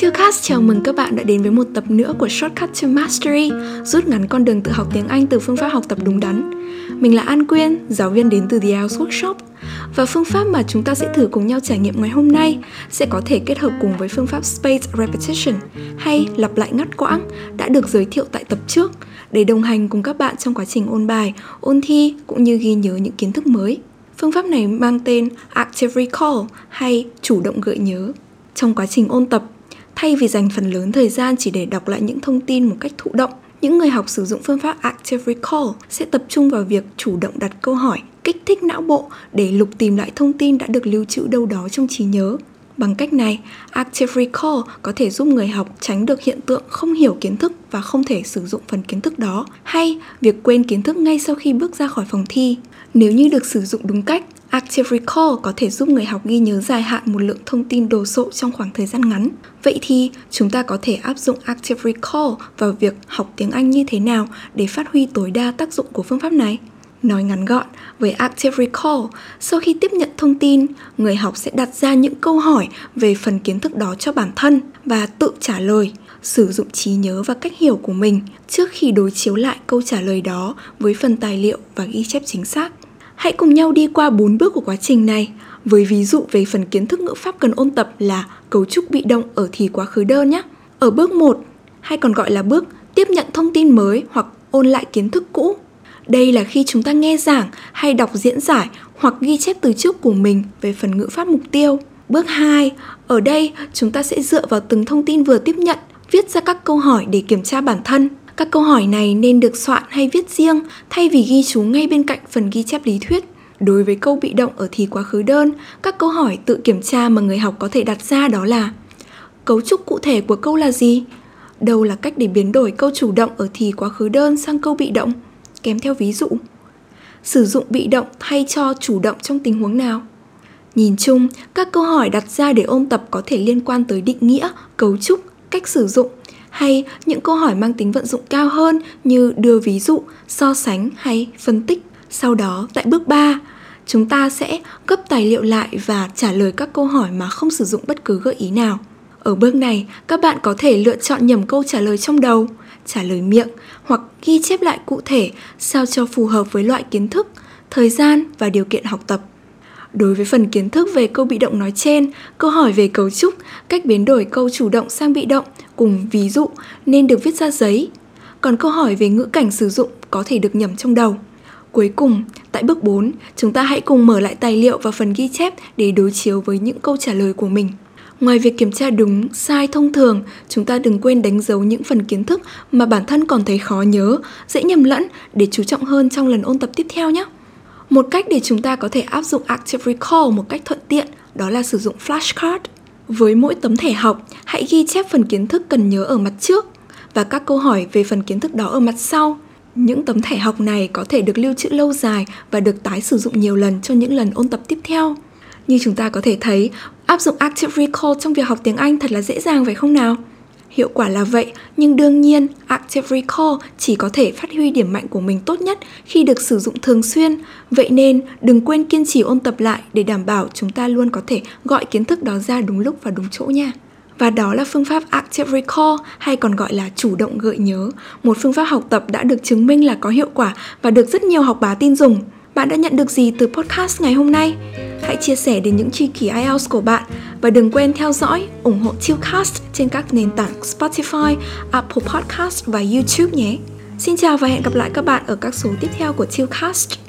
Chillcast chào mừng các bạn đã đến với một tập nữa của Shortcut to Mastery, rút ngắn con đường tự học tiếng Anh từ phương pháp học tập đúng đắn. Mình là An Quyên, giáo viên đến từ The IELTS Workshop. Và phương pháp mà chúng ta sẽ thử cùng nhau trải nghiệm ngày hôm nay sẽ có thể kết hợp cùng với phương pháp Spaced Repetition hay lặp lại ngắt quãng đã được giới thiệu tại tập trước để đồng hành cùng các bạn trong quá trình ôn bài, ôn thi cũng như ghi nhớ những kiến thức mới. Phương pháp này mang tên Active Recall hay chủ động gợi nhớ. Trong quá trình ôn tập, thay vì dành phần lớn thời gian chỉ để đọc lại những thông tin một cách thụ động, những người học sử dụng phương pháp Active Recall sẽ tập trung vào việc chủ động đặt câu hỏi, kích thích não bộ để lục tìm lại thông tin đã được lưu trữ đâu đó trong trí nhớ. Bằng cách này, Active Recall có thể giúp người học tránh được hiện tượng không hiểu kiến thức và không thể sử dụng phần kiến thức đó, hay việc quên kiến thức ngay sau khi bước ra khỏi phòng thi. Nếu như được sử dụng đúng cách, Active Recall có thể giúp người học ghi nhớ dài hạn một lượng thông tin đồ sộ trong khoảng thời gian ngắn. Vậy thì chúng ta có thể áp dụng Active Recall vào việc học tiếng Anh như thế nào để phát huy tối đa tác dụng của phương pháp này? Nói ngắn gọn, với Active Recall, sau khi tiếp nhận thông tin, người học sẽ đặt ra những câu hỏi về phần kiến thức đó cho bản thân và tự trả lời, sử dụng trí nhớ và cách hiểu của mình trước khi đối chiếu lại câu trả lời đó với phần tài liệu và ghi chép chính xác. Hãy cùng nhau đi qua 4 bước của quá trình này, với ví dụ về phần kiến thức ngữ pháp cần ôn tập là cấu trúc bị động ở thì quá khứ đơn nhé. Ở bước 1, hay còn gọi là bước tiếp nhận thông tin mới hoặc ôn lại kiến thức cũ. Đây là khi chúng ta nghe giảng hay đọc diễn giải hoặc ghi chép từ trước của mình về phần ngữ pháp mục tiêu. Bước 2, ở đây chúng ta sẽ dựa vào từng thông tin vừa tiếp nhận, viết ra các câu hỏi để kiểm tra bản thân. Các câu hỏi này nên được soạn hay viết riêng thay vì ghi chú ngay bên cạnh phần ghi chép lý thuyết. Đối với câu bị động ở thì quá khứ đơn, các câu hỏi tự kiểm tra mà người học có thể đặt ra đó là Cấu trúc cụ thể của câu là gì? Đâu là cách để biến đổi câu chủ động ở thì quá khứ đơn sang câu bị động? Kèm theo ví dụ. Sử dụng bị động thay cho chủ động trong tình huống nào? Nhìn chung, các câu hỏi đặt ra để ôn tập có thể liên quan tới định nghĩa, cấu trúc, cách sử dụng hay những câu hỏi mang tính vận dụng cao hơn như đưa ví dụ, so sánh hay phân tích. Sau đó, tại bước 3, chúng ta sẽ gấp tài liệu lại và trả lời các câu hỏi mà không sử dụng bất cứ gợi ý nào. Ở bước này, các bạn có thể lựa chọn nhầm câu trả lời trong đầu, trả lời miệng hoặc ghi chép lại cụ thể sao cho phù hợp với loại kiến thức, thời gian và điều kiện học tập. Đối với phần kiến thức về câu bị động nói trên, câu hỏi về cấu trúc, cách biến đổi câu chủ động sang bị động cùng ví dụ nên được viết ra giấy. Còn câu hỏi về ngữ cảnh sử dụng có thể được nhầm trong đầu. Cuối cùng, tại bước 4, chúng ta hãy cùng mở lại tài liệu và phần ghi chép để đối chiếu với những câu trả lời của mình. Ngoài việc kiểm tra đúng, sai thông thường, chúng ta đừng quên đánh dấu những phần kiến thức mà bản thân còn thấy khó nhớ, dễ nhầm lẫn để chú trọng hơn trong lần ôn tập tiếp theo nhé. Một cách để chúng ta có thể áp dụng Active Recall một cách thuận tiện đó là sử dụng flashcard. Với mỗi tấm thẻ học, hãy ghi chép phần kiến thức cần nhớ ở mặt trước và các câu hỏi về phần kiến thức đó ở mặt sau. Những tấm thẻ học này có thể được lưu trữ lâu dài và được tái sử dụng nhiều lần cho những lần ôn tập tiếp theo. Như chúng ta có thể thấy, áp dụng Active Recall trong việc học tiếng Anh thật là dễ dàng phải không nào? Hiệu quả là vậy, nhưng đương nhiên Active Recall chỉ có thể phát huy điểm mạnh của mình tốt nhất khi được sử dụng thường xuyên. Vậy nên đừng quên kiên trì ôn tập lại để đảm bảo chúng ta luôn có thể gọi kiến thức đó ra đúng lúc và đúng chỗ nha. Và đó là phương pháp Active Recall hay còn gọi là chủ động gợi nhớ, một phương pháp học tập đã được chứng minh là có hiệu quả và được rất nhiều học bá tin dùng. Bạn đã nhận được gì từ podcast ngày hôm nay? Hãy chia sẻ đến những tri kỷ IELTS của bạn và đừng quên theo dõi, ủng hộ Chillcast trên các nền tảng Spotify, Apple Podcast và YouTube nhé. Xin chào và hẹn gặp lại các bạn ở các số tiếp theo của Chillcast.